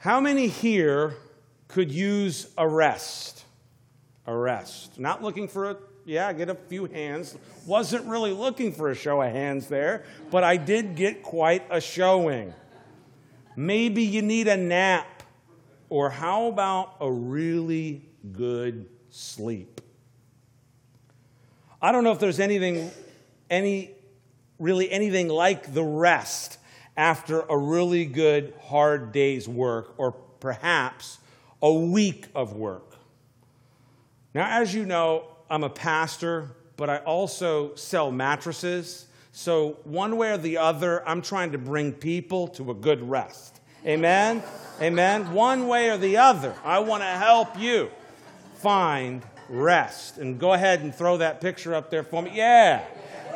How many here could use a rest? A rest. Not looking for a, yeah, get a few hands. Wasn't really looking for a show of hands there, but I did get quite a showing. Maybe you need a nap. Or how about a really good sleep? I don't know if there's anything, any, really anything like the rest after a really good, hard day's work, or perhaps a week of work. Now, as you know, I'm a pastor, but I also sell mattresses. So, one way or the other, I'm trying to bring people to a good rest. Amen? Amen? One way or the other, I want to help you find rest. And go ahead and throw that picture up there for me. Yeah.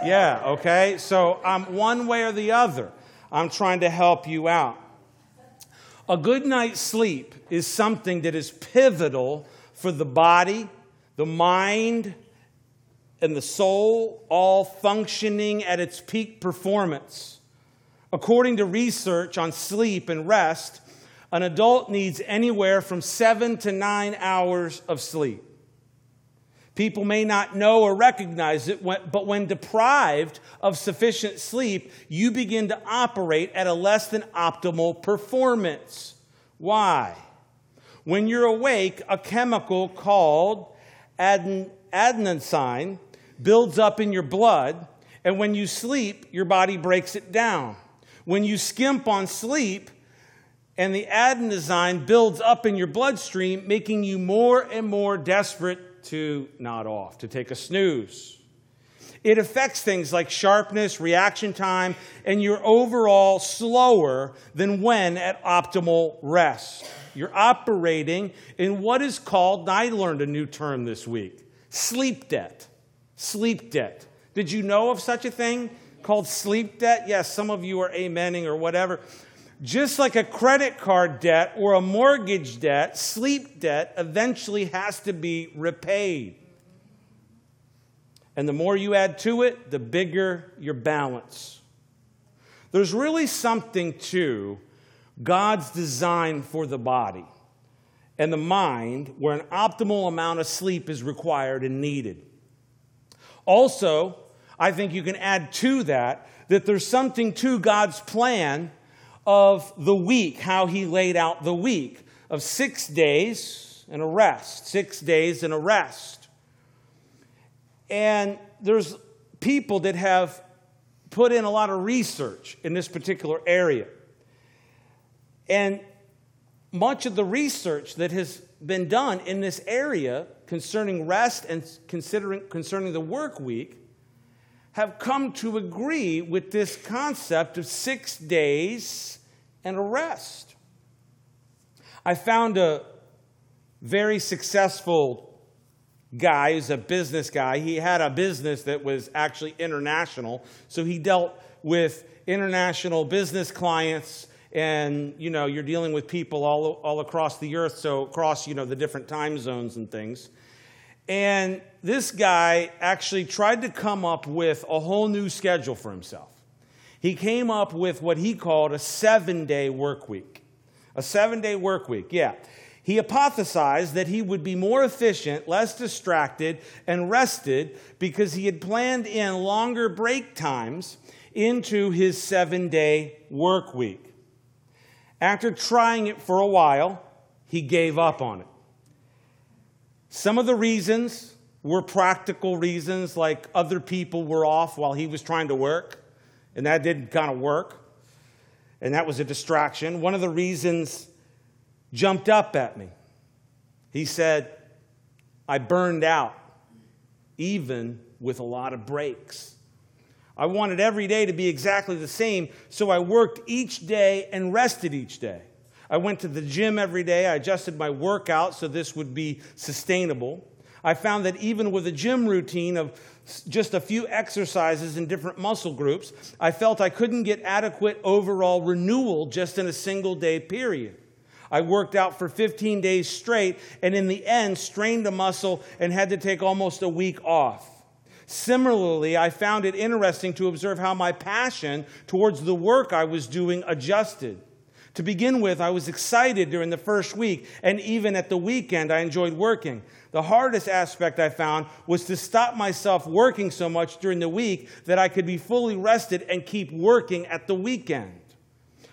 Yeah, okay? So, I'm um, one way or the other. I'm trying to help you out. A good night's sleep is something that is pivotal for the body, the mind, and the soul, all functioning at its peak performance. According to research on sleep and rest, an adult needs anywhere from seven to nine hours of sleep. People may not know or recognize it, but when deprived of sufficient sleep, you begin to operate at a less than optimal performance. Why? When you're awake, a chemical called adenosine builds up in your blood, and when you sleep, your body breaks it down. When you skimp on sleep, and the adenosine builds up in your bloodstream, making you more and more desperate to nod off, to take a snooze. It affects things like sharpness, reaction time, and you're overall slower than when at optimal rest. You're operating in what is called, I learned a new term this week sleep debt. Sleep debt. Did you know of such a thing called sleep debt? Yes, some of you are amening or whatever. Just like a credit card debt or a mortgage debt, sleep debt eventually has to be repaid. And the more you add to it, the bigger your balance. There's really something to God's design for the body and the mind where an optimal amount of sleep is required and needed. Also, I think you can add to that that there's something to God's plan of the week, how he laid out the week of six days and a rest, six days and a rest. And there's people that have put in a lot of research in this particular area. And much of the research that has been done in this area concerning rest and considering, concerning the work week have come to agree with this concept of six days and a rest. I found a very successful guy who's a business guy. He had a business that was actually international, so he dealt with international business clients and you know you're dealing with people all, all across the earth so across you know the different time zones and things and this guy actually tried to come up with a whole new schedule for himself. He came up with what he called a seven day work week. A seven day work week, yeah. He hypothesized that he would be more efficient, less distracted, and rested because he had planned in longer break times into his seven day work week. After trying it for a while, he gave up on it. Some of the reasons were practical reasons, like other people were off while he was trying to work, and that didn't kind of work, and that was a distraction. One of the reasons jumped up at me. He said, I burned out, even with a lot of breaks. I wanted every day to be exactly the same, so I worked each day and rested each day. I went to the gym every day. I adjusted my workout so this would be sustainable. I found that even with a gym routine of just a few exercises in different muscle groups, I felt I couldn't get adequate overall renewal just in a single day period. I worked out for 15 days straight and in the end strained a muscle and had to take almost a week off. Similarly, I found it interesting to observe how my passion towards the work I was doing adjusted. To begin with, I was excited during the first week, and even at the weekend, I enjoyed working. The hardest aspect I found was to stop myself working so much during the week that I could be fully rested and keep working at the weekend.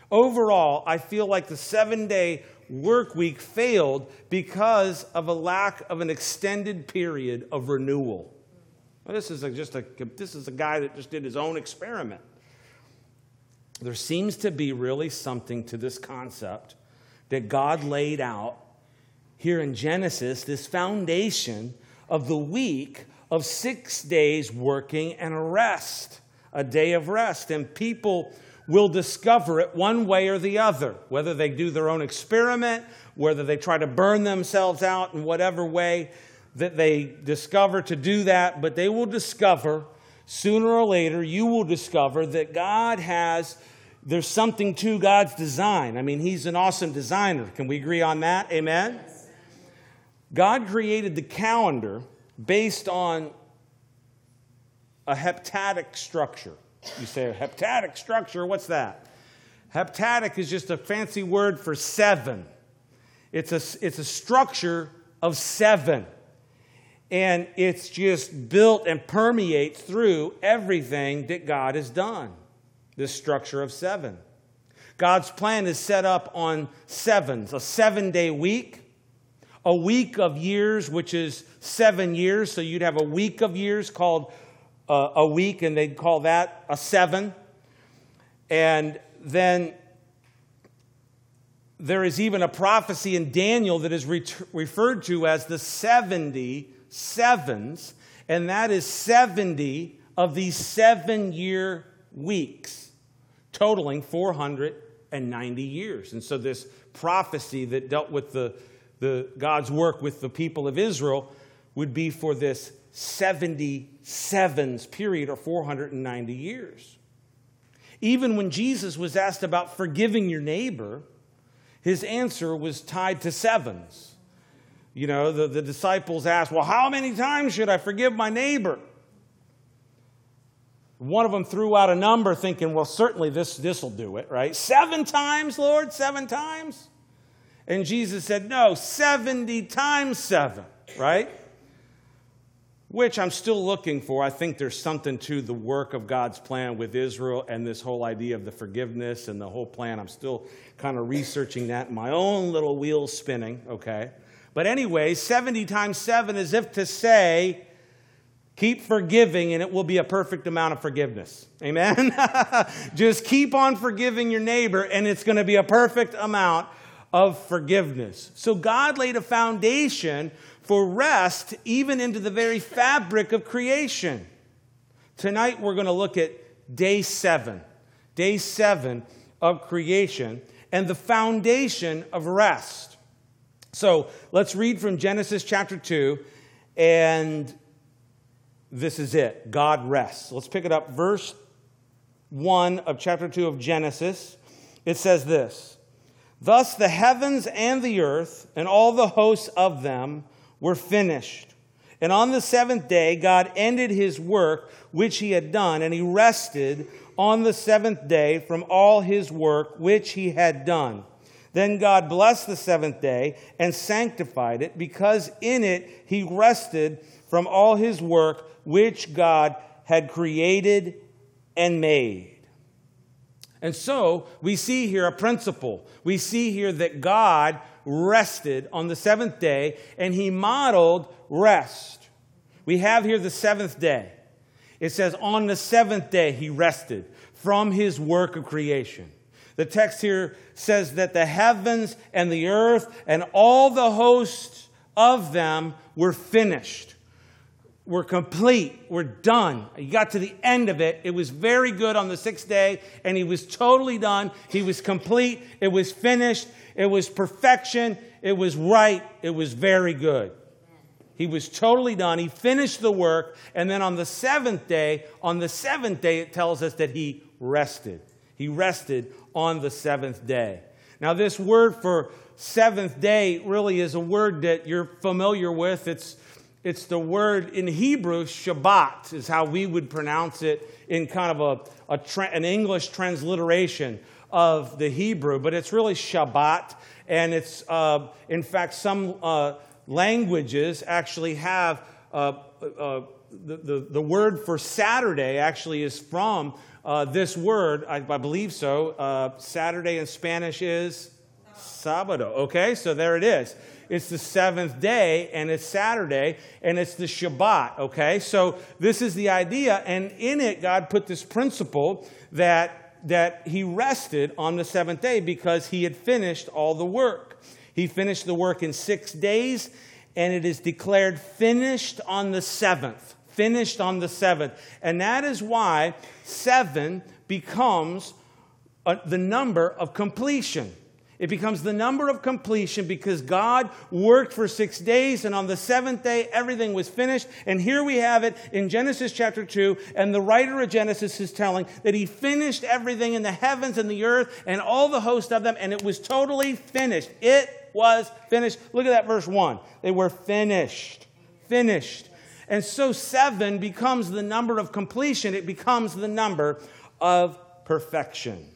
Overall, I feel like the seven day work week failed because of a lack of an extended period of renewal. Well, this is a, just a this is a guy that just did his own experiment. There seems to be really something to this concept that God laid out here in Genesis, this foundation of the week of six days working and a rest, a day of rest. And people will discover it one way or the other, whether they do their own experiment, whether they try to burn themselves out in whatever way that they discover to do that, but they will discover sooner or later, you will discover that God has, there's something to God's design. I mean, He's an awesome designer. Can we agree on that? Amen? God created the calendar based on a heptadic structure. You say, a heptadic structure, what's that? Heptadic is just a fancy word for seven. It's a, it's a structure of seven. And it's just built and permeates through everything that God has done. This structure of seven. God's plan is set up on sevens, a seven day week, a week of years, which is seven years. So you'd have a week of years called uh, a week, and they'd call that a seven. And then there is even a prophecy in Daniel that is re- referred to as the 70 sevens, and that is 70 of these seven year weeks, totaling 490 years. And so, this prophecy that dealt with the the, God's work with the people of Israel would be for this 77s period or 490 years. Even when Jesus was asked about forgiving your neighbor, his answer was tied to sevens. You know, the, the disciples asked, Well, how many times should I forgive my neighbor? One of them threw out a number thinking, Well, certainly this will do it, right? Seven times, Lord, seven times? And Jesus said, No, 70 times seven, right? Which I'm still looking for. I think there's something to the work of God's plan with Israel and this whole idea of the forgiveness and the whole plan. I'm still kind of researching that in my own little wheel spinning, okay? But anyway, 70 times 7 is if to say, keep forgiving and it will be a perfect amount of forgiveness. Amen? Just keep on forgiving your neighbor and it's going to be a perfect amount of forgiveness. So God laid a foundation for rest even into the very fabric of creation. Tonight we're going to look at day seven, day seven of creation, and the foundation of rest. So let's read from Genesis chapter 2, and this is it God rests. Let's pick it up, verse 1 of chapter 2 of Genesis. It says this. Thus the heavens and the earth and all the hosts of them were finished. And on the seventh day, God ended his work which he had done, and he rested on the seventh day from all his work which he had done. Then God blessed the seventh day and sanctified it, because in it he rested from all his work which God had created and made. And so we see here a principle. We see here that God rested on the seventh day and he modeled rest. We have here the seventh day. It says, On the seventh day he rested from his work of creation. The text here says that the heavens and the earth and all the hosts of them were finished we're complete. We're done. He got to the end of it. It was very good on the sixth day, and he was totally done. He was complete. It was finished. It was perfection. It was right. It was very good. He was totally done. He finished the work. And then on the seventh day, on the seventh day, it tells us that he rested. He rested on the seventh day. Now, this word for seventh day really is a word that you're familiar with. It's it's the word in Hebrew, Shabbat, is how we would pronounce it in kind of a, a tra- an English transliteration of the Hebrew, but it's really Shabbat. And it's, uh, in fact, some uh, languages actually have uh, uh, the, the, the, word for Saturday actually is from uh, this word, I, I believe so. Saturday in Spanish is Sabado. Okay, so there it is. It's the seventh day, and it's Saturday, and it's the Shabbat. Okay, so this is the idea, and in it, God put this principle that that he rested on the seventh day because he had finished all the work. He finished the work in six days, and it is declared finished on the seventh. Finished on the seventh. And that is why seven becomes uh, the number of completion. It becomes the number of completion because God worked for six days, and on the seventh day, everything was finished. And here we have it in Genesis chapter 2, and the writer of Genesis is telling that he finished everything in the heavens and the earth and all the host of them, and it was totally finished. It was finished. Look at that verse 1. They were finished. Finished. And so seven becomes the number of completion, it becomes the number of perfection.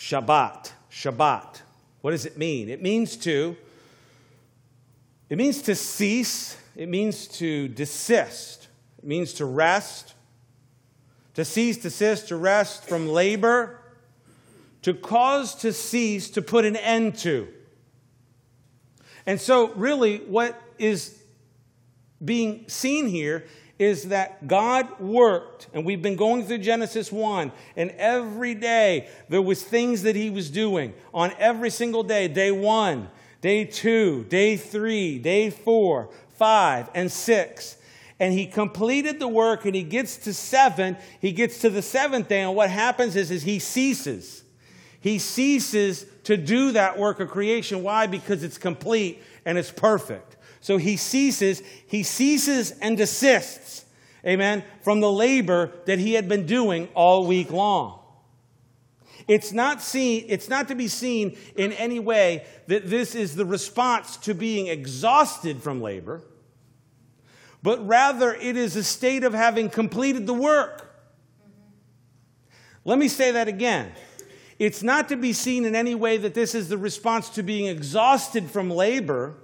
Shabbat. Shabbat. What does it mean? It means to it means to cease, it means to desist. It means to rest. To cease, desist, to rest from labor, to cause to cease, to put an end to. And so, really, what is being seen here is that God worked, and we've been going through Genesis 1, and every day there was things that he was doing on every single day, day 1, day 2, day 3, day 4, 5, and 6. And he completed the work and he gets to 7, he gets to the 7th day and what happens is, is he ceases. He ceases to do that work of creation. Why? Because it's complete and it's perfect. So he ceases, he ceases and desists, amen, from the labor that he had been doing all week long. It's not seen, it's not to be seen in any way that this is the response to being exhausted from labor, but rather it is a state of having completed the work. Let me say that again. It's not to be seen in any way that this is the response to being exhausted from labor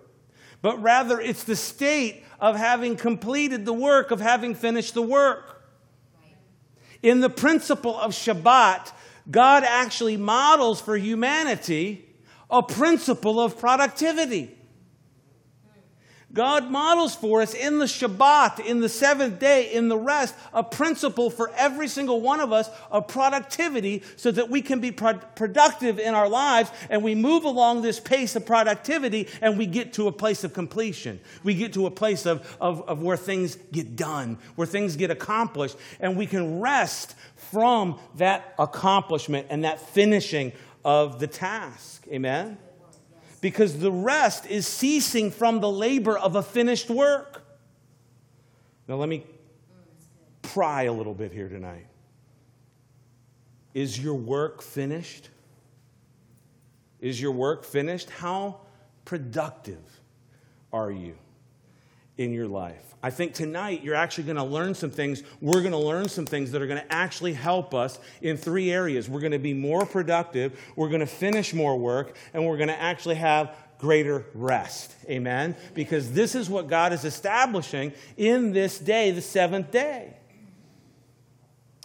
but rather it's the state of having completed the work, of having finished the work. In the principle of Shabbat, God actually models for humanity a principle of productivity. God models for us in the Shabbat, in the seventh day, in the rest, a principle for every single one of us of productivity so that we can be pro- productive in our lives and we move along this pace of productivity and we get to a place of completion. We get to a place of, of, of where things get done, where things get accomplished, and we can rest from that accomplishment and that finishing of the task. Amen? Because the rest is ceasing from the labor of a finished work. Now, let me pry a little bit here tonight. Is your work finished? Is your work finished? How productive are you in your life? I think tonight you're actually going to learn some things. We're going to learn some things that are going to actually help us in three areas. We're going to be more productive, we're going to finish more work, and we're going to actually have greater rest. Amen? Because this is what God is establishing in this day, the seventh day.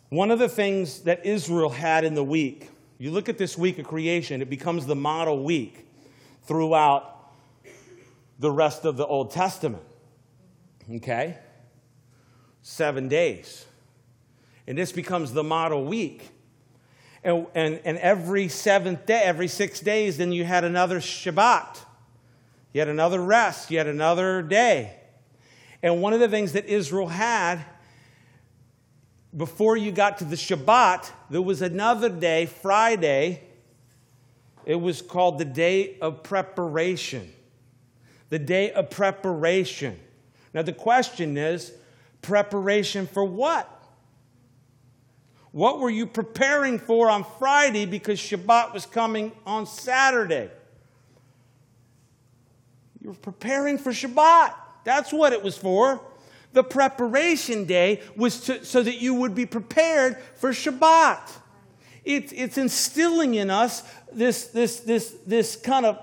One of the things that Israel had in the week, you look at this week of creation, it becomes the model week throughout the rest of the Old Testament. Okay? Seven days. And this becomes the model week. And, and, and every seventh day, every six days, then you had another Shabbat. You had another rest. You had another day. And one of the things that Israel had before you got to the Shabbat, there was another day, Friday. It was called the day of preparation. The day of preparation. Now, the question is preparation for what? What were you preparing for on Friday because Shabbat was coming on Saturday? You were preparing for Shabbat. That's what it was for. The preparation day was to, so that you would be prepared for Shabbat. It's, it's instilling in us this, this, this, this kind of,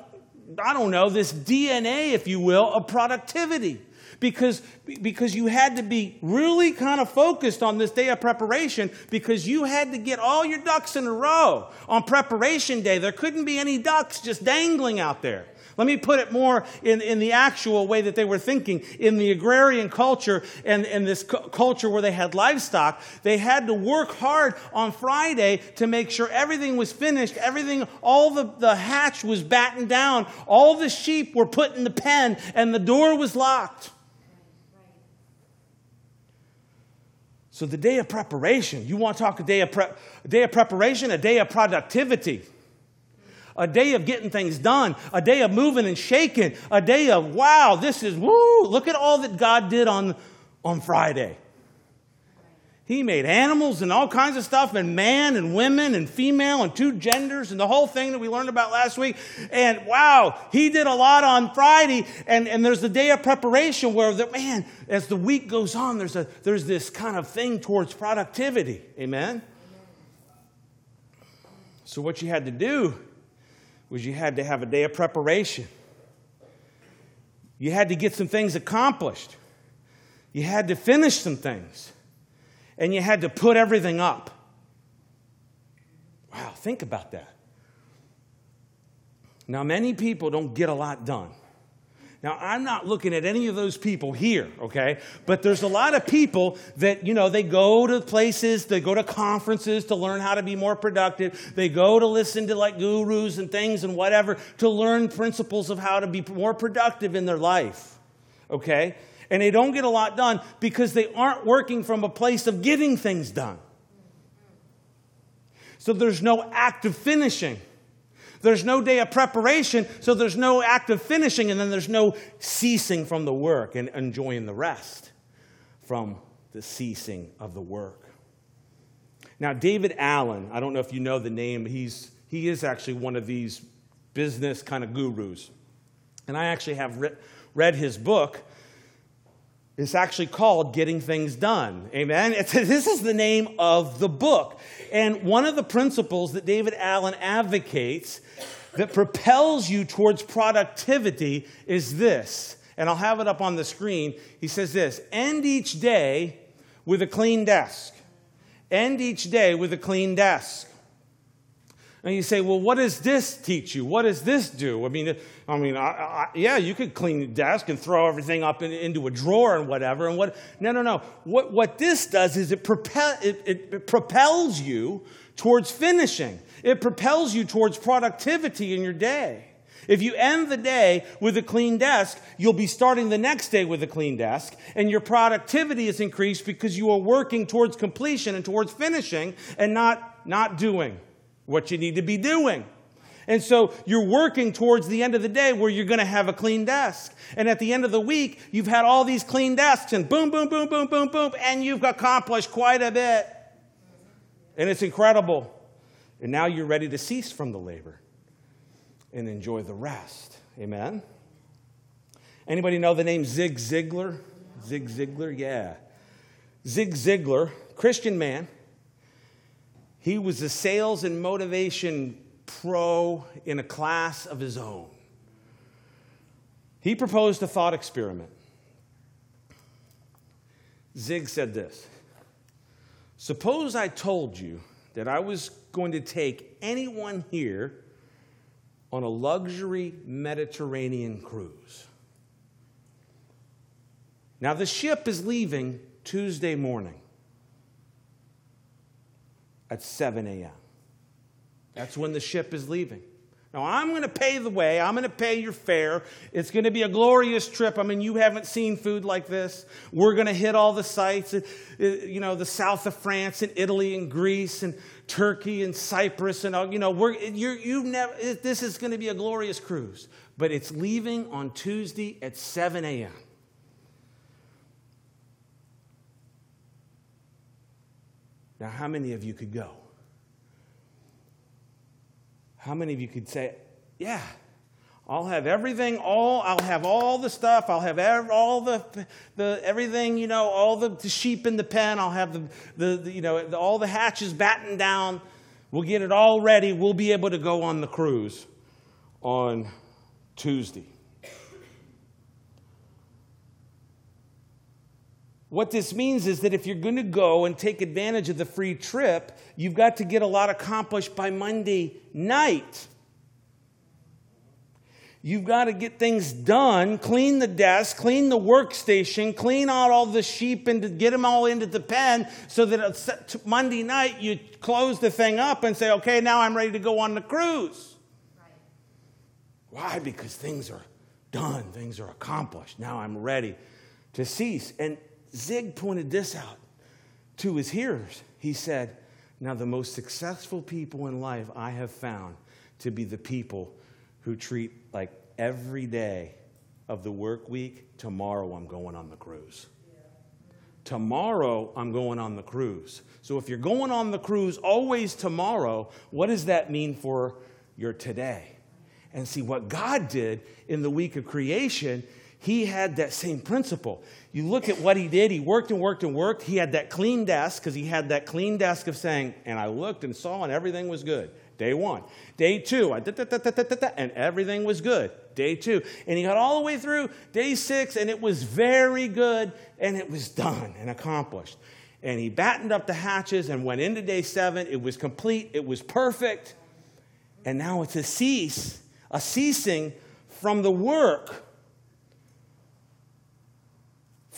I don't know, this DNA, if you will, of productivity because, because you had to be really kind of focused on this day of preparation because you had to get all your ducks in a row on preparation day. There couldn't be any ducks just dangling out there. Let me put it more in, in the actual way that they were thinking. In the agrarian culture and, and this cu- culture where they had livestock, they had to work hard on Friday to make sure everything was finished, everything, all the, the hatch was battened down, all the sheep were put in the pen, and the door was locked. So the day of preparation, you want to talk a day of, pre- a day of preparation, a day of productivity, a day of getting things done, a day of moving and shaking, a day of wow, this is woo, look at all that God did on, on Friday. He made animals and all kinds of stuff, and man and women and female and two genders and the whole thing that we learned about last week. And wow, he did a lot on Friday. And, and there's the day of preparation where, the, man, as the week goes on, there's, a, there's this kind of thing towards productivity. Amen? So, what you had to do was you had to have a day of preparation. You had to get some things accomplished. You had to finish some things and you had to put everything up. Wow, think about that. Now, many people don't get a lot done. Now, I'm not looking at any of those people here, okay? But there's a lot of people that, you know, they go to places, they go to conferences to learn how to be more productive. They go to listen to like gurus and things and whatever to learn principles of how to be more productive in their life, okay? And they don't get a lot done because they aren't working from a place of getting things done. So there's no active finishing. There's no day of preparation, so there's no active finishing, and then there's no ceasing from the work and enjoying the rest from the ceasing of the work. Now, David Allen, I don't know if you know the name, he's, he is actually one of these business kind of gurus. And I actually have read, read his book, it's actually called Getting Things Done. Amen? It's, this is the name of the book. And one of the principles that David Allen advocates that propels you towards productivity is this. And I'll have it up on the screen. He says this End each day with a clean desk. End each day with a clean desk. And you say, well, what does this teach you? What does this do? I mean, I mean, I, I, yeah, you could clean the desk and throw everything up in, into a drawer and whatever. And what? No, no, no. What, what this does is it, propel, it, it, it propels you towards finishing. It propels you towards productivity in your day. If you end the day with a clean desk, you'll be starting the next day with a clean desk, and your productivity is increased because you are working towards completion and towards finishing and not, not doing what you need to be doing. And so you're working towards the end of the day where you're going to have a clean desk. And at the end of the week, you've had all these clean desks and boom, boom, boom, boom, boom, boom, and you've accomplished quite a bit. And it's incredible. And now you're ready to cease from the labor and enjoy the rest. Amen. Anybody know the name Zig Ziglar? Zig Ziglar, yeah. Zig Ziglar, Christian man he was a sales and motivation pro in a class of his own. He proposed a thought experiment. Zig said this Suppose I told you that I was going to take anyone here on a luxury Mediterranean cruise. Now, the ship is leaving Tuesday morning at 7 a.m. That's when the ship is leaving. Now, I'm going to pay the way. I'm going to pay your fare. It's going to be a glorious trip. I mean, you haven't seen food like this. We're going to hit all the sites, uh, uh, you know, the south of France and Italy and Greece and Turkey and Cyprus and all. You know, we're, you're, you never, this is going to be a glorious cruise. But it's leaving on Tuesday at 7 a.m. Now, how many of you could go? How many of you could say, Yeah, I'll have everything, all, I'll have all the stuff, I'll have ev- all the, the, everything, you know, all the, the sheep in the pen, I'll have the, the, the you know, the, all the hatches battened down. We'll get it all ready. We'll be able to go on the cruise on Tuesday. What this means is that if you're going to go and take advantage of the free trip, you've got to get a lot accomplished by Monday night. You've got to get things done, clean the desk, clean the workstation, clean out all the sheep and get them all into the pen so that Monday night you close the thing up and say, okay, now I'm ready to go on the cruise. Right. Why? Because things are done, things are accomplished. Now I'm ready to cease. And Zig pointed this out to his hearers. He said, Now, the most successful people in life I have found to be the people who treat like every day of the work week, tomorrow I'm going on the cruise. Tomorrow I'm going on the cruise. So if you're going on the cruise always tomorrow, what does that mean for your today? And see what God did in the week of creation he had that same principle. You look at what he did, he worked and worked and worked. He had that clean desk because he had that clean desk of saying, and I looked and saw and everything was good. Day one. Day two, I and everything was good. Day two. And he got all the way through day six, and it was very good, and it was done and accomplished. And he battened up the hatches and went into day seven. It was complete, it was perfect. And now it's a cease, a ceasing from the work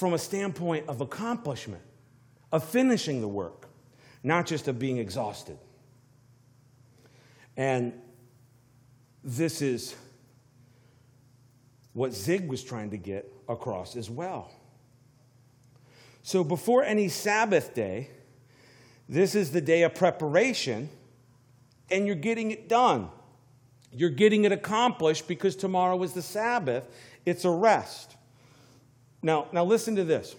from a standpoint of accomplishment, of finishing the work, not just of being exhausted. And this is what Zig was trying to get across as well. So, before any Sabbath day, this is the day of preparation, and you're getting it done. You're getting it accomplished because tomorrow is the Sabbath. It's a rest. Now, now listen to this.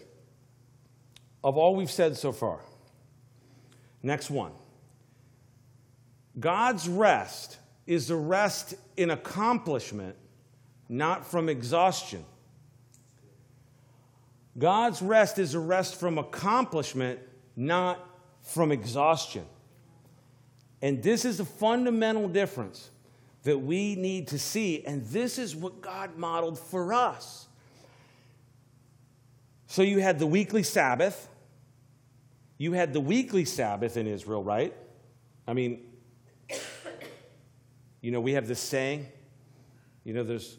Of all we've said so far, next one. God's rest is a rest in accomplishment, not from exhaustion. God's rest is a rest from accomplishment, not from exhaustion. And this is a fundamental difference that we need to see. And this is what God modeled for us. So you had the weekly Sabbath. You had the weekly Sabbath in Israel, right? I mean, you know, we have this saying, you know, there's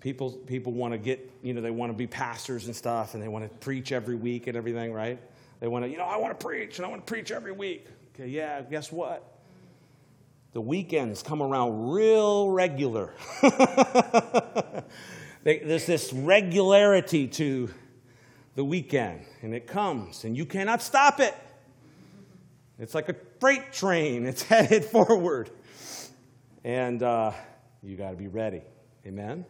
people people want to get, you know, they want to be pastors and stuff and they want to preach every week and everything, right? They want to, you know, I want to preach and I want to preach every week. Okay, yeah, guess what? The weekends come around real regular. There's this regularity to the weekend, and it comes, and you cannot stop it. It's like a freight train, it's headed forward. And uh, you got to be ready. Amen?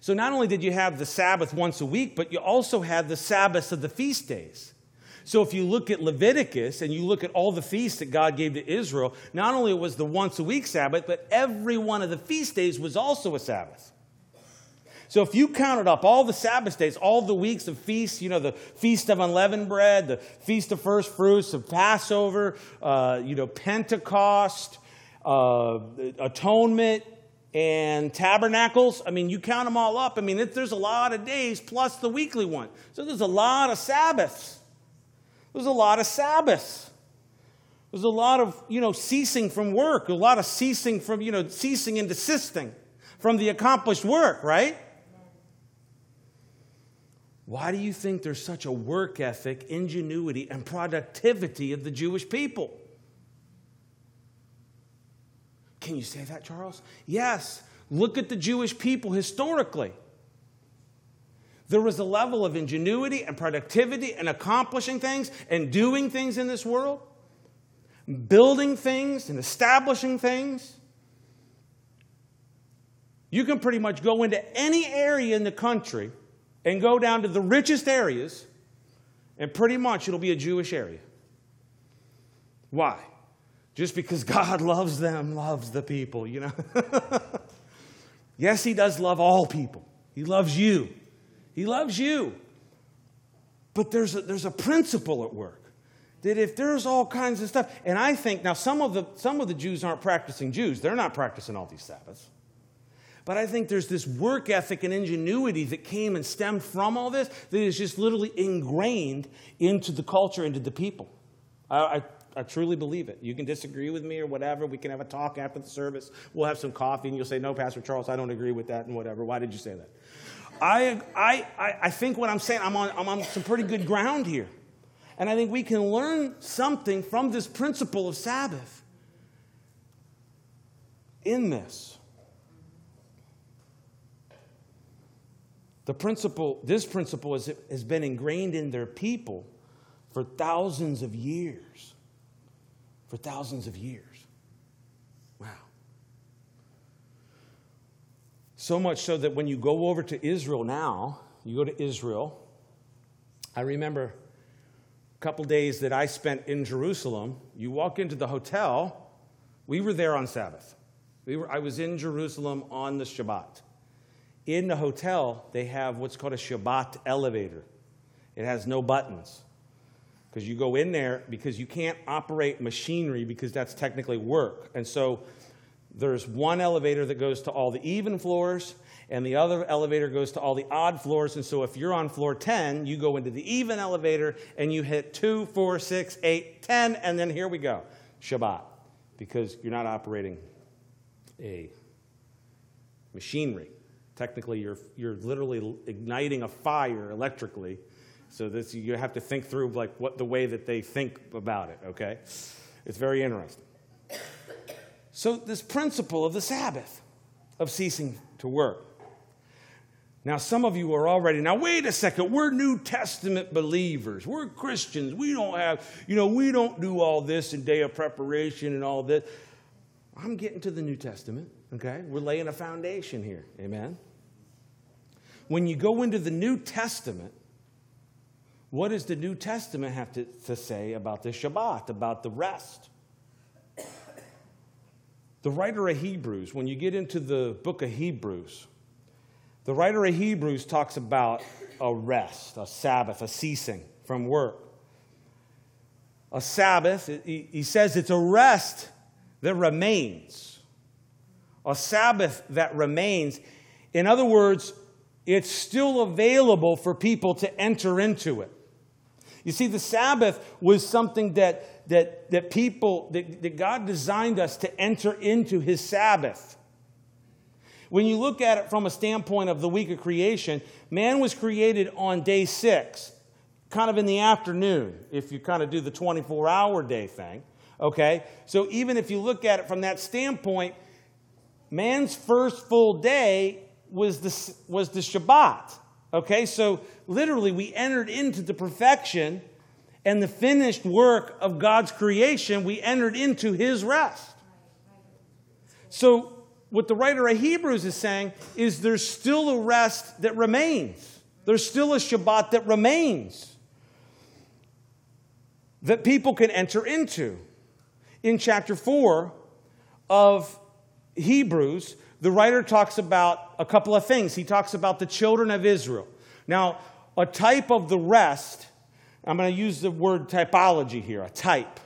So, not only did you have the Sabbath once a week, but you also had the Sabbaths of the feast days. So, if you look at Leviticus and you look at all the feasts that God gave to Israel, not only was the once a week Sabbath, but every one of the feast days was also a Sabbath. So if you counted up all the Sabbath days, all the weeks of feasts, you know, the Feast of Unleavened Bread, the Feast of First Fruits, of Passover, uh, you know, Pentecost, uh, Atonement, and Tabernacles, I mean, you count them all up. I mean, it, there's a lot of days plus the weekly one. So there's a lot of Sabbaths. There's a lot of Sabbaths. There's a lot of, you know, ceasing from work, a lot of ceasing from, you know, ceasing and desisting from the accomplished work, right? Why do you think there's such a work ethic, ingenuity, and productivity of the Jewish people? Can you say that, Charles? Yes. Look at the Jewish people historically. There was a level of ingenuity and productivity and accomplishing things and doing things in this world, building things and establishing things. You can pretty much go into any area in the country and go down to the richest areas, and pretty much it'll be a Jewish area. Why? Just because God loves them, loves the people, you know? yes, He does love all people. He loves you. He loves you. But there's a, there's a principle at work. that if there's all kinds of stuff, and I think now some of the some of the Jews aren't practicing Jews, they're not practicing all these Sabbaths. But I think there's this work ethic and ingenuity that came and stemmed from all this that is just literally ingrained into the culture, into the people. I, I, I, truly believe it. You can disagree with me or whatever. We can have a talk after the service. We'll have some coffee, and you'll say, No, Pastor Charles, I don't agree with that, and whatever. Why did you say that? I, I, I think what I'm saying, I'm on, I'm on some pretty good ground here. And I think we can learn something from this principle of Sabbath in this. The principle, this principle is, has been ingrained in their people for thousands of years. For thousands of years. Wow. So much so that when you go over to Israel now, you go to Israel. I remember a couple days that I spent in Jerusalem. You walk into the hotel, we were there on Sabbath. We were, I was in Jerusalem on the Shabbat. In the hotel, they have what's called a Shabbat elevator. It has no buttons. Because you go in there because you can't operate machinery because that's technically work. And so there's one elevator that goes to all the even floors, and the other elevator goes to all the odd floors. And so if you're on floor 10, you go into the even elevator and you hit 2, 4, 6, 8, 10, and then here we go Shabbat. Because you're not operating a machinery. Technically, you're, you're literally igniting a fire electrically. So this, you have to think through like what the way that they think about it, okay? It's very interesting. So this principle of the Sabbath, of ceasing to work. Now, some of you are already, now wait a second, we're New Testament believers. We're Christians. We don't have, you know, we don't do all this in day of preparation and all this. I'm getting to the New Testament, okay? We're laying a foundation here, amen? When you go into the New Testament, what does the New Testament have to, to say about the Shabbat, about the rest? The writer of Hebrews, when you get into the book of Hebrews, the writer of Hebrews talks about a rest, a Sabbath, a ceasing from work. A Sabbath, he says it's a rest that remains. A Sabbath that remains. In other words, it's still available for people to enter into it. You see, the Sabbath was something that, that, that people, that, that God designed us to enter into His Sabbath. When you look at it from a standpoint of the week of creation, man was created on day six, kind of in the afternoon, if you kind of do the 24 hour day thing. Okay? So even if you look at it from that standpoint, man's first full day was the, was the Shabbat. Okay, so literally we entered into the perfection and the finished work of God's creation, we entered into his rest. So, what the writer of Hebrews is saying is there's still a rest that remains. There's still a Shabbat that remains that people can enter into. In chapter 4 of Hebrews, the writer talks about a couple of things. He talks about the children of Israel. Now, a type of the rest, I'm going to use the word typology here a type,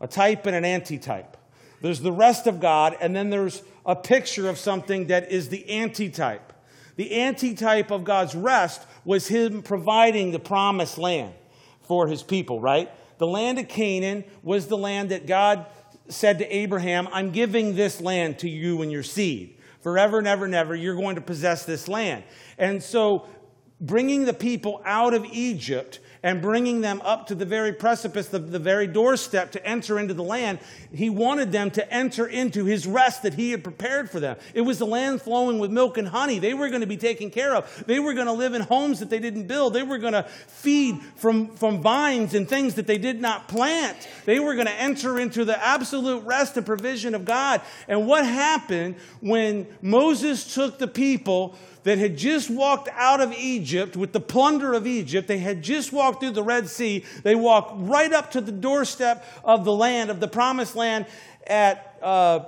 a type and an antitype. There's the rest of God, and then there's a picture of something that is the antitype. The antitype of God's rest was Him providing the promised land for His people, right? The land of Canaan was the land that God said to Abraham, I'm giving this land to you and your seed forever and ever and ever, you're going to possess this land. And so, bringing the people out of Egypt and bringing them up to the very precipice, the, the very doorstep to enter into the land, he wanted them to enter into his rest that he had prepared for them. It was the land flowing with milk and honey. They were going to be taken care of. They were going to live in homes that they didn't build. They were going to feed from, from vines and things that they did not plant. They were going to enter into the absolute rest and provision of God. And what happened when Moses took the people that had just walked out of Egypt with the plunder of Egypt. They had just walked through the Red Sea. They walked right up to the doorstep of the land, of the promised land at uh,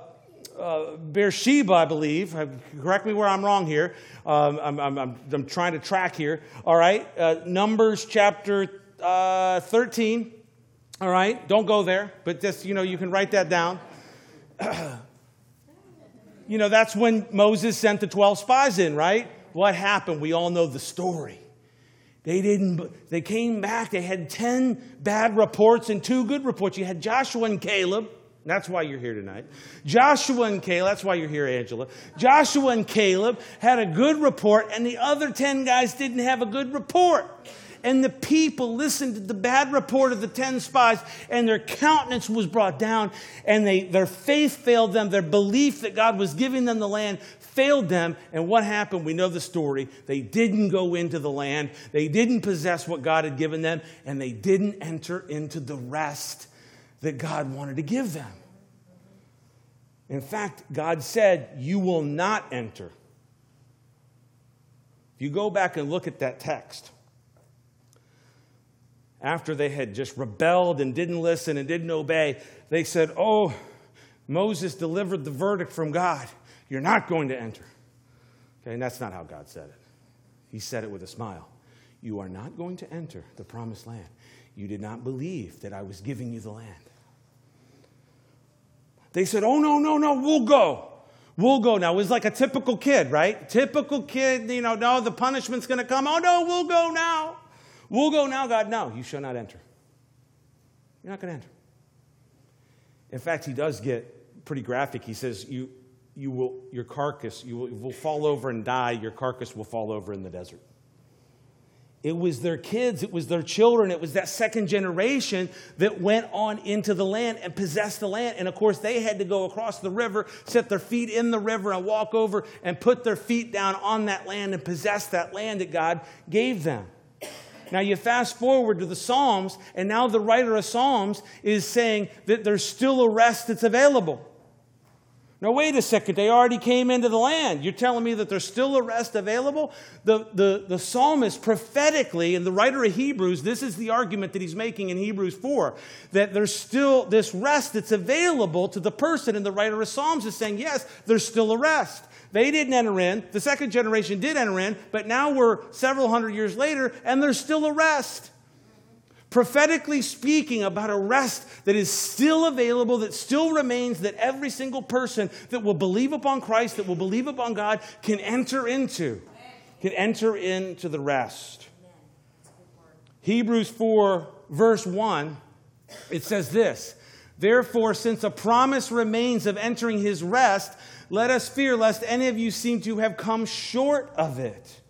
uh, Beersheba, I believe. Uh, correct me where I'm wrong here. Um, I'm, I'm, I'm, I'm, trying to track here. All right. Uh, Numbers chapter uh, 13. All right, don't go there, but just, you know, you can write that down. you know, that's when Moses sent the 12 spies in, right? What happened? We all know the story. They didn't, they came back, they had 10 bad reports and two good reports. You had Joshua and Caleb. That's why you're here tonight. Joshua and Caleb, that's why you're here, Angela. Joshua and Caleb had a good report, and the other 10 guys didn't have a good report. And the people listened to the bad report of the 10 spies, and their countenance was brought down, and they, their faith failed them. Their belief that God was giving them the land failed them. And what happened? We know the story. They didn't go into the land, they didn't possess what God had given them, and they didn't enter into the rest that God wanted to give them. In fact, God said, You will not enter. If you go back and look at that text, after they had just rebelled and didn't listen and didn't obey, they said, Oh, Moses delivered the verdict from God. You're not going to enter. Okay, and that's not how God said it. He said it with a smile. You are not going to enter the promised land. You did not believe that I was giving you the land. They said, Oh, no, no, no, we'll go. We'll go now. It was like a typical kid, right? Typical kid, you know, no, the punishment's going to come. Oh, no, we'll go now. We'll go now, God. No, you shall not enter. You're not going to enter. In fact, he does get pretty graphic. He says, you, you will, Your carcass, you will, will fall over and die. Your carcass will fall over in the desert. It was their kids, it was their children, it was that second generation that went on into the land and possessed the land. And of course, they had to go across the river, set their feet in the river, and walk over and put their feet down on that land and possess that land that God gave them. Now you fast forward to the Psalms, and now the writer of Psalms is saying that there's still a rest that's available. Now, wait a second, they already came into the land. You're telling me that there's still a rest available? The, the, the psalmist prophetically, and the writer of Hebrews, this is the argument that he's making in Hebrews 4, that there's still this rest that's available to the person, and the writer of Psalms is saying, yes, there's still a rest. They didn't enter in. The second generation did enter in, but now we're several hundred years later, and there's still a rest. Prophetically speaking about a rest that is still available, that still remains, that every single person that will believe upon Christ, that will believe upon God, can enter into. Can enter into the rest. Hebrews 4, verse 1, it says this Therefore, since a promise remains of entering his rest, let us fear lest any of you seem to have come short of it.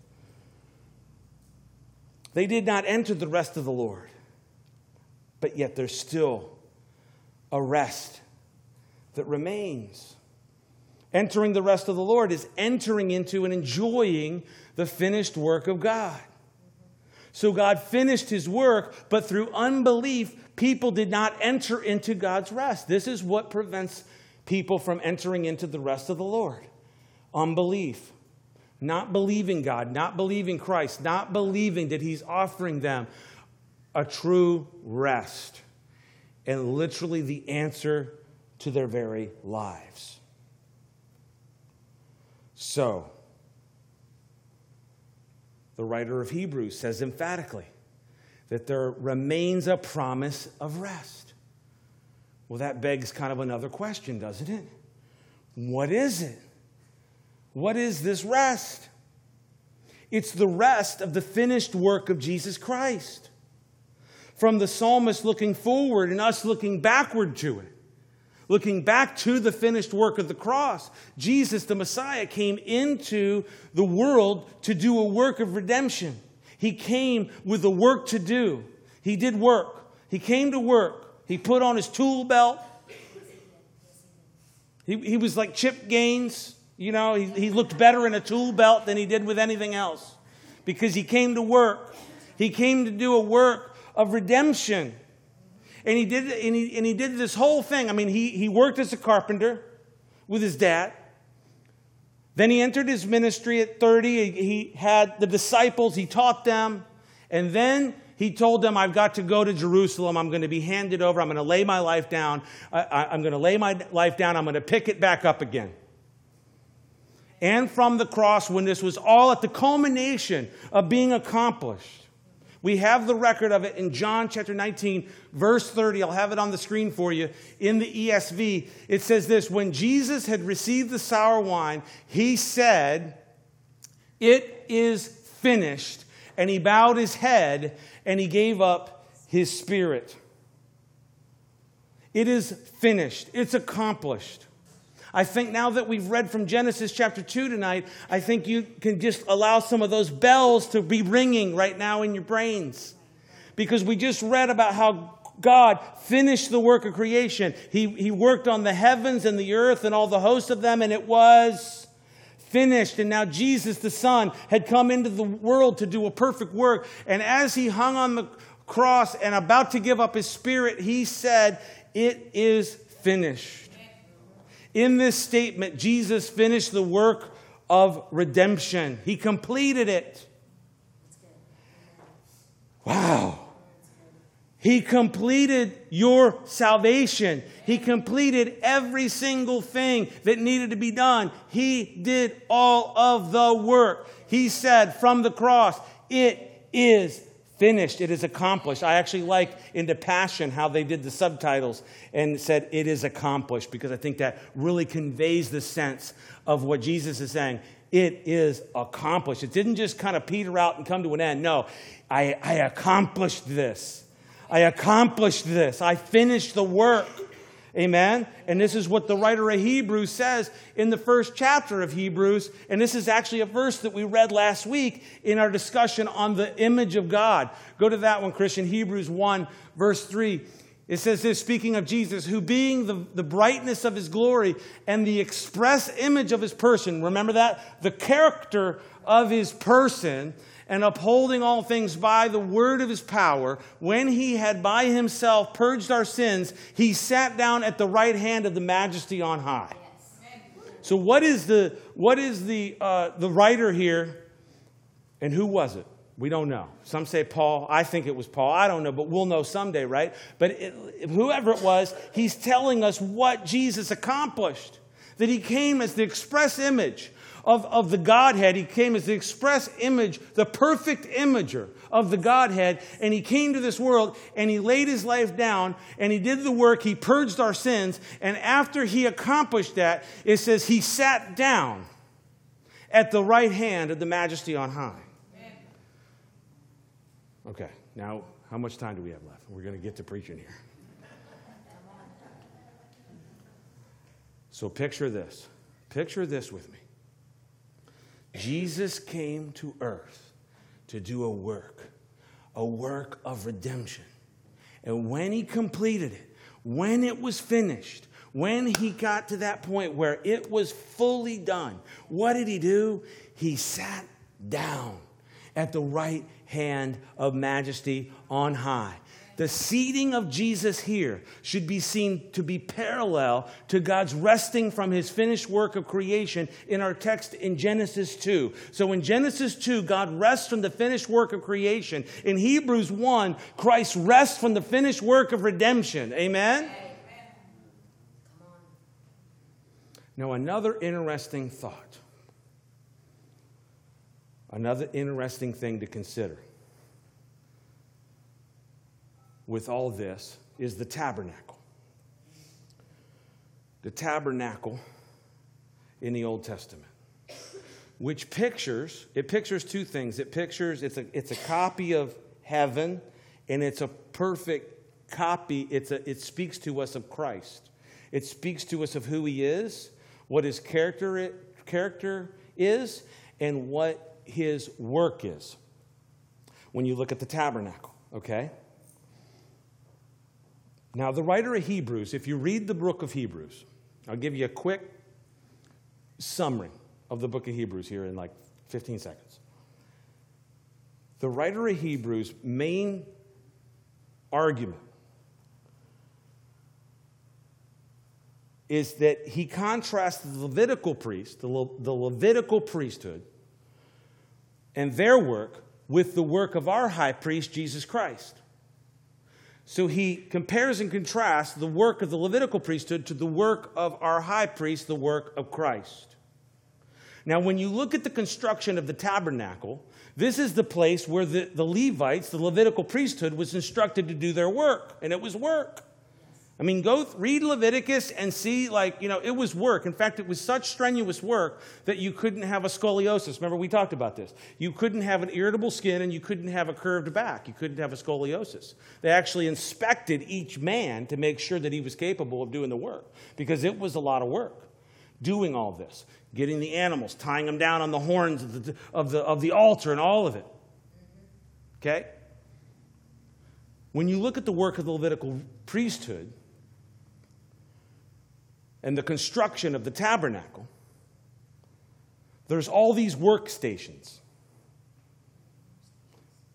They did not enter the rest of the Lord, but yet there's still a rest that remains. Entering the rest of the Lord is entering into and enjoying the finished work of God. So God finished his work, but through unbelief, people did not enter into God's rest. This is what prevents people from entering into the rest of the Lord unbelief. Not believing God, not believing Christ, not believing that He's offering them a true rest and literally the answer to their very lives. So, the writer of Hebrews says emphatically that there remains a promise of rest. Well, that begs kind of another question, doesn't it? What is it? What is this rest? It's the rest of the finished work of Jesus Christ. From the psalmist looking forward and us looking backward to it, looking back to the finished work of the cross, Jesus, the Messiah, came into the world to do a work of redemption. He came with a work to do. He did work. He came to work. He put on his tool belt. He, he was like Chip Gaines. You know, he, he looked better in a tool belt than he did with anything else because he came to work. He came to do a work of redemption. And he did, and he, and he did this whole thing. I mean, he, he worked as a carpenter with his dad. Then he entered his ministry at 30. He had the disciples, he taught them. And then he told them, I've got to go to Jerusalem. I'm going to be handed over. I'm going to lay my life down. I, am going to lay my life down. I'm going to pick it back up again. And from the cross, when this was all at the culmination of being accomplished, We have the record of it in John chapter 19, verse 30. I'll have it on the screen for you in the ESV. It says this When Jesus had received the sour wine, he said, It is finished. And he bowed his head and he gave up his spirit. It is finished, it's accomplished. I think now that we've read from Genesis chapter 2 tonight, I think you can just allow some of those bells to be ringing right now in your brains. Because we just read about how God finished the work of creation. He, he worked on the heavens and the earth and all the hosts of them, and it was finished. And now Jesus, the Son, had come into the world to do a perfect work. And as he hung on the cross and about to give up his spirit, he said, It is finished. In this statement, Jesus finished the work of redemption, He completed it. Wow. He completed your salvation. He completed every single thing that needed to be done. He did all of the work. He said from the cross, It is finished. It is accomplished. I actually like in the Passion how they did the subtitles and said, It is accomplished, because I think that really conveys the sense of what Jesus is saying. It is accomplished. It didn't just kind of peter out and come to an end. No, I, I accomplished this. I accomplished this. I finished the work. Amen. And this is what the writer of Hebrews says in the first chapter of Hebrews. And this is actually a verse that we read last week in our discussion on the image of God. Go to that one, Christian. Hebrews 1, verse 3. It says this, speaking of Jesus, who being the, the brightness of his glory and the express image of his person, remember that? The character of his person and upholding all things by the word of his power, when he had by himself purged our sins, he sat down at the right hand of the majesty on high. So, what is the, what is the, uh, the writer here, and who was it? We don't know. Some say Paul. I think it was Paul. I don't know, but we'll know someday, right? But it, whoever it was, he's telling us what Jesus accomplished. That he came as the express image of, of the Godhead. He came as the express image, the perfect imager of the Godhead. And he came to this world and he laid his life down and he did the work. He purged our sins. And after he accomplished that, it says he sat down at the right hand of the majesty on high. Okay, now how much time do we have left? We're going to get to preaching here. So picture this. Picture this with me. Jesus came to earth to do a work, a work of redemption. And when he completed it, when it was finished, when he got to that point where it was fully done, what did he do? He sat down at the right hand of majesty on high. The seating of Jesus here should be seen to be parallel to God's resting from his finished work of creation in our text in Genesis 2. So in Genesis 2, God rests from the finished work of creation. In Hebrews 1, Christ rests from the finished work of redemption. Amen? Now, another interesting thought, another interesting thing to consider with all this is the tabernacle. The tabernacle in the Old Testament, which pictures, it pictures two things. It pictures, it's a, it's a copy of heaven, and it's a perfect copy. It's a, it speaks to us of Christ. It speaks to us of who he is, what his character, character is, and what his work is. When you look at the tabernacle, okay? Now, the writer of Hebrews, if you read the book of Hebrews, I'll give you a quick summary of the book of Hebrews here in like 15 seconds. The writer of Hebrews' main argument is that he contrasts the Levitical priest, the, Le- the Levitical priesthood, and their work with the work of our high priest, Jesus Christ. So he compares and contrasts the work of the Levitical priesthood to the work of our high priest, the work of Christ. Now, when you look at the construction of the tabernacle, this is the place where the, the Levites, the Levitical priesthood, was instructed to do their work, and it was work. I mean, go th- read Leviticus and see, like, you know, it was work. In fact, it was such strenuous work that you couldn't have a scoliosis. Remember, we talked about this. You couldn't have an irritable skin and you couldn't have a curved back. You couldn't have a scoliosis. They actually inspected each man to make sure that he was capable of doing the work because it was a lot of work doing all this, getting the animals, tying them down on the horns of the, of the, of the altar and all of it. Okay? When you look at the work of the Levitical priesthood, and the construction of the tabernacle, there's all these workstations.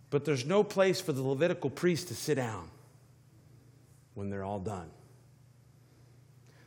But there's no place for the Levitical priest to sit down when they're all done.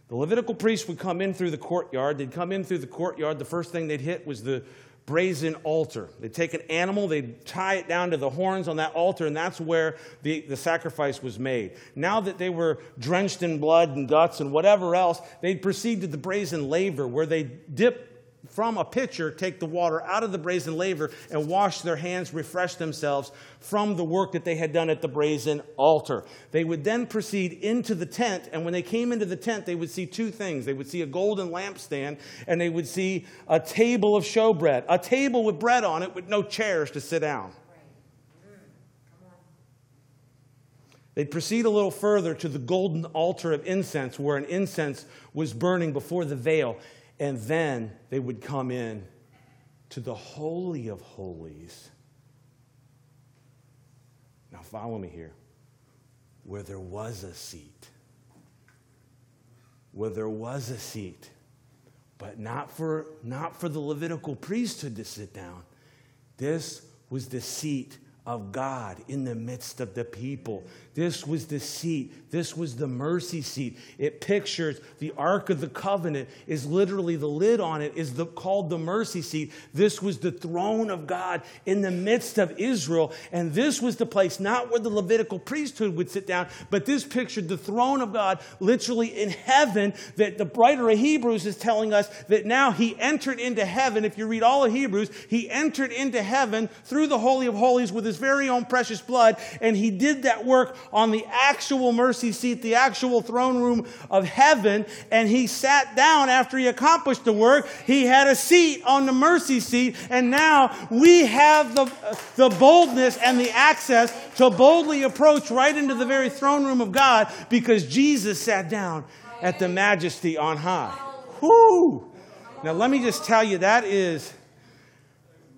The Levitical priest would come in through the courtyard. They'd come in through the courtyard. The first thing they'd hit was the brazen altar. They'd take an animal, they'd tie it down to the horns on that altar, and that's where the, the sacrifice was made. Now that they were drenched in blood and guts and whatever else, they'd proceed to the brazen laver where they dip from a pitcher, take the water out of the brazen laver and wash their hands, refresh themselves from the work that they had done at the brazen altar. They would then proceed into the tent, and when they came into the tent, they would see two things. They would see a golden lampstand, and they would see a table of showbread, a table with bread on it with no chairs to sit down. They'd proceed a little further to the golden altar of incense, where an incense was burning before the veil. And then they would come in to the Holy of Holies. Now, follow me here. Where there was a seat. Where there was a seat. But not for, not for the Levitical priesthood to sit down. This was the seat of God in the midst of the people. This was the seat. This was the mercy seat. It pictures the Ark of the Covenant is literally the lid on it is the, called the mercy seat. This was the throne of God in the midst of Israel. And this was the place, not where the Levitical priesthood would sit down, but this pictured the throne of God literally in heaven that the writer of Hebrews is telling us that now he entered into heaven. If you read all of Hebrews, he entered into heaven through the Holy of Holies with his very own precious blood. And he did that work on the actual mercy seat, the actual throne room of heaven. And he sat down after he accomplished the work. He had a seat on the mercy seat. And now we have the, the boldness and the access to boldly approach right into the very throne room of God because Jesus sat down at the majesty on high. Whoo! Now, let me just tell you, that is,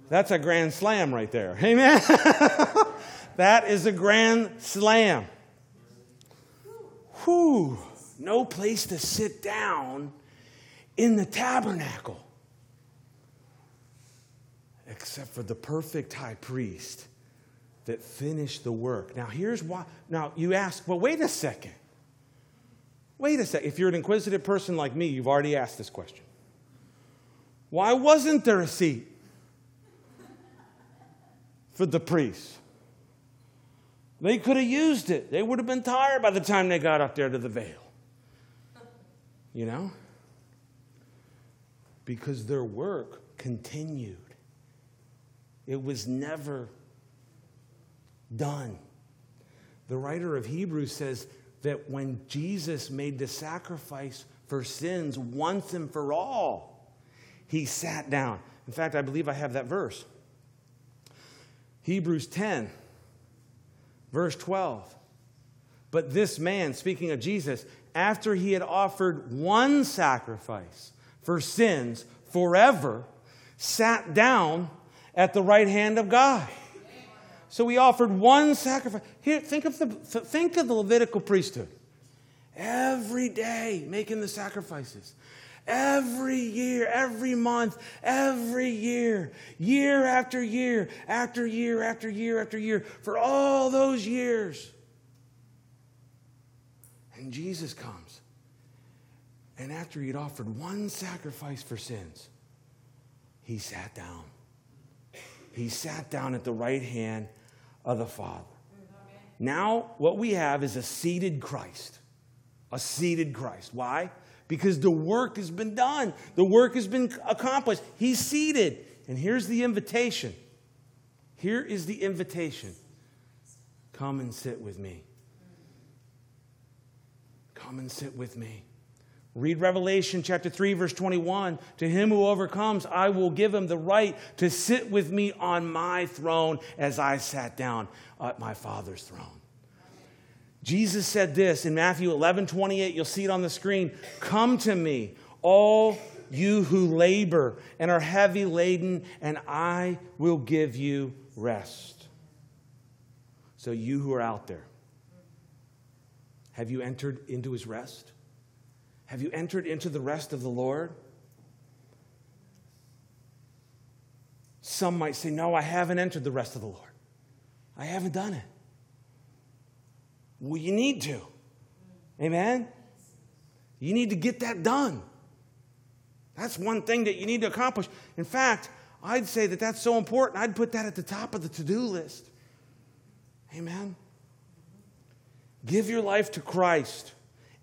that's a grand slam right there. Amen? that is a grand slam. Whew, no place to sit down in the tabernacle except for the perfect high priest that finished the work. Now, here's why. Now, you ask, well, wait a second. Wait a second. If you're an inquisitive person like me, you've already asked this question. Why wasn't there a seat for the priests? They could have used it. They would have been tired by the time they got up there to the veil. You know? Because their work continued, it was never done. The writer of Hebrews says that when Jesus made the sacrifice for sins once and for all, he sat down. In fact, I believe I have that verse. Hebrews 10 Verse 12. But this man, speaking of Jesus, after he had offered one sacrifice for sins forever, sat down at the right hand of God. So he offered one sacrifice. Here, think of the, think of the Levitical priesthood. Every day making the sacrifices. Every year, every month, every year, year after year, after year, after year, after year, for all those years. And Jesus comes. And after he'd offered one sacrifice for sins, he sat down. He sat down at the right hand of the Father. Now, what we have is a seated Christ. A seated Christ. Why? Because the work has been done, the work has been accomplished. He's seated. And here's the invitation. Here is the invitation come and sit with me. Come and sit with me. Read Revelation chapter 3, verse 21. To him who overcomes, I will give him the right to sit with me on my throne as I sat down at my Father's throne. Jesus said this in Matthew 11, 28. You'll see it on the screen. Come to me, all you who labor and are heavy laden, and I will give you rest. So, you who are out there, have you entered into his rest? Have you entered into the rest of the Lord? Some might say, No, I haven't entered the rest of the Lord. I haven't done it. Well, you need to. Amen? You need to get that done. That's one thing that you need to accomplish. In fact, I'd say that that's so important, I'd put that at the top of the to do list. Amen? Give your life to Christ.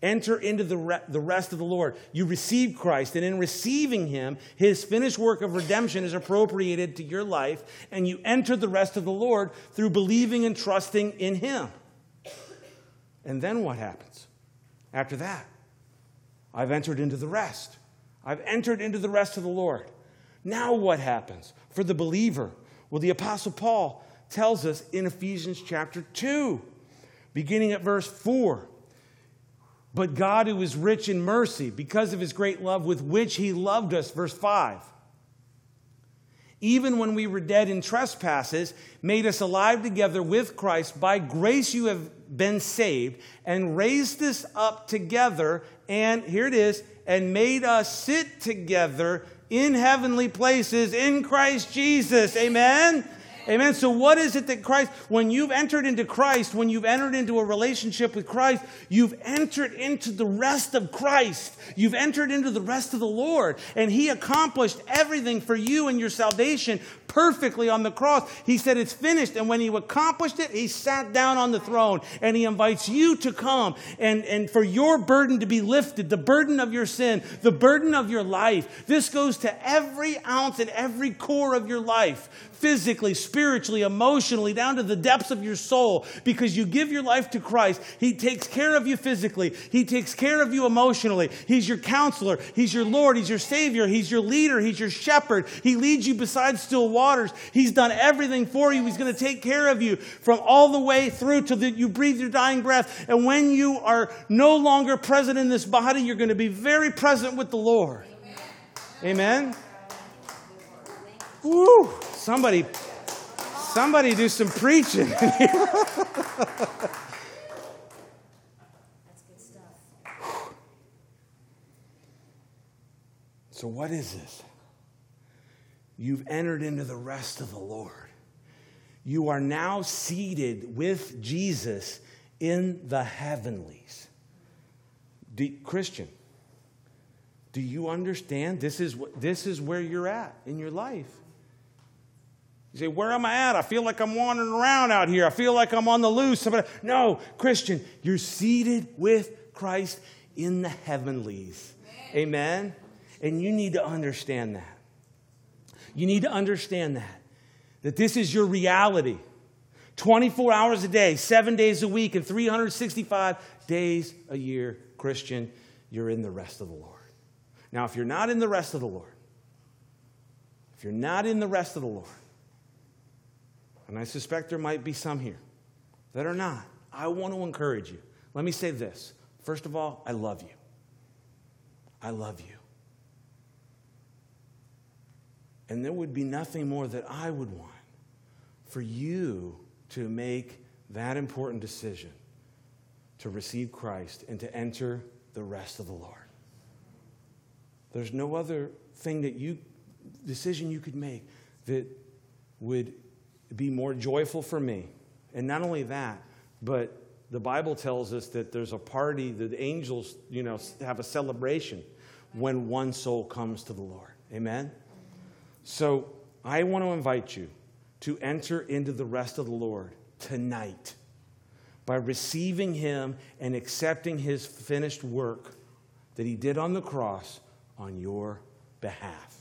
Enter into the, re- the rest of the Lord. You receive Christ, and in receiving Him, His finished work of redemption is appropriated to your life, and you enter the rest of the Lord through believing and trusting in Him. And then what happens? After that, I've entered into the rest. I've entered into the rest of the Lord. Now what happens for the believer? Well, the Apostle Paul tells us in Ephesians chapter 2, beginning at verse 4. But God, who is rich in mercy, because of his great love with which he loved us, verse 5. Even when we were dead in trespasses, made us alive together with Christ. By grace you have been saved, and raised us up together, and here it is, and made us sit together in heavenly places in Christ Jesus. Amen? Amen. So, what is it that Christ, when you've entered into Christ, when you've entered into a relationship with Christ, you've entered into the rest of Christ. You've entered into the rest of the Lord. And He accomplished everything for you and your salvation perfectly on the cross. He said, It's finished. And when He accomplished it, He sat down on the throne and He invites you to come and, and for your burden to be lifted, the burden of your sin, the burden of your life. This goes to every ounce and every core of your life physically, spiritually, emotionally, down to the depths of your soul, because you give your life to Christ. He takes care of you physically, He takes care of you emotionally. He's your counselor, He's your Lord, He's your Savior, He's your leader, He's your shepherd. He leads you beside still waters. He's done everything for you. He's going to take care of you from all the way through to that you breathe your dying breath. And when you are no longer present in this body, you're going to be very present with the Lord. Amen. Amen. Woo! Somebody, somebody do some preaching. So, what is this? You've entered into the rest of the Lord. You are now seated with Jesus in the heavenlies. Do, Christian, do you understand? This is, this is where you're at in your life. You say, Where am I at? I feel like I'm wandering around out here. I feel like I'm on the loose. No, Christian, you're seated with Christ in the heavenlies. Amen. Amen? And you need to understand that. You need to understand that. That this is your reality. 24 hours a day, seven days a week, and 365 days a year, Christian, you're in the rest of the Lord. Now, if you're not in the rest of the Lord, if you're not in the rest of the Lord, and I suspect there might be some here that are not. I want to encourage you. Let me say this. First of all, I love you. I love you. And there would be nothing more that I would want for you to make that important decision to receive Christ and to enter the rest of the Lord. There's no other thing that you decision you could make that would be more joyful for me. And not only that, but the Bible tells us that there's a party, the angels, you know, have a celebration when one soul comes to the Lord. Amen? So I want to invite you to enter into the rest of the Lord tonight by receiving Him and accepting His finished work that he did on the cross on your behalf.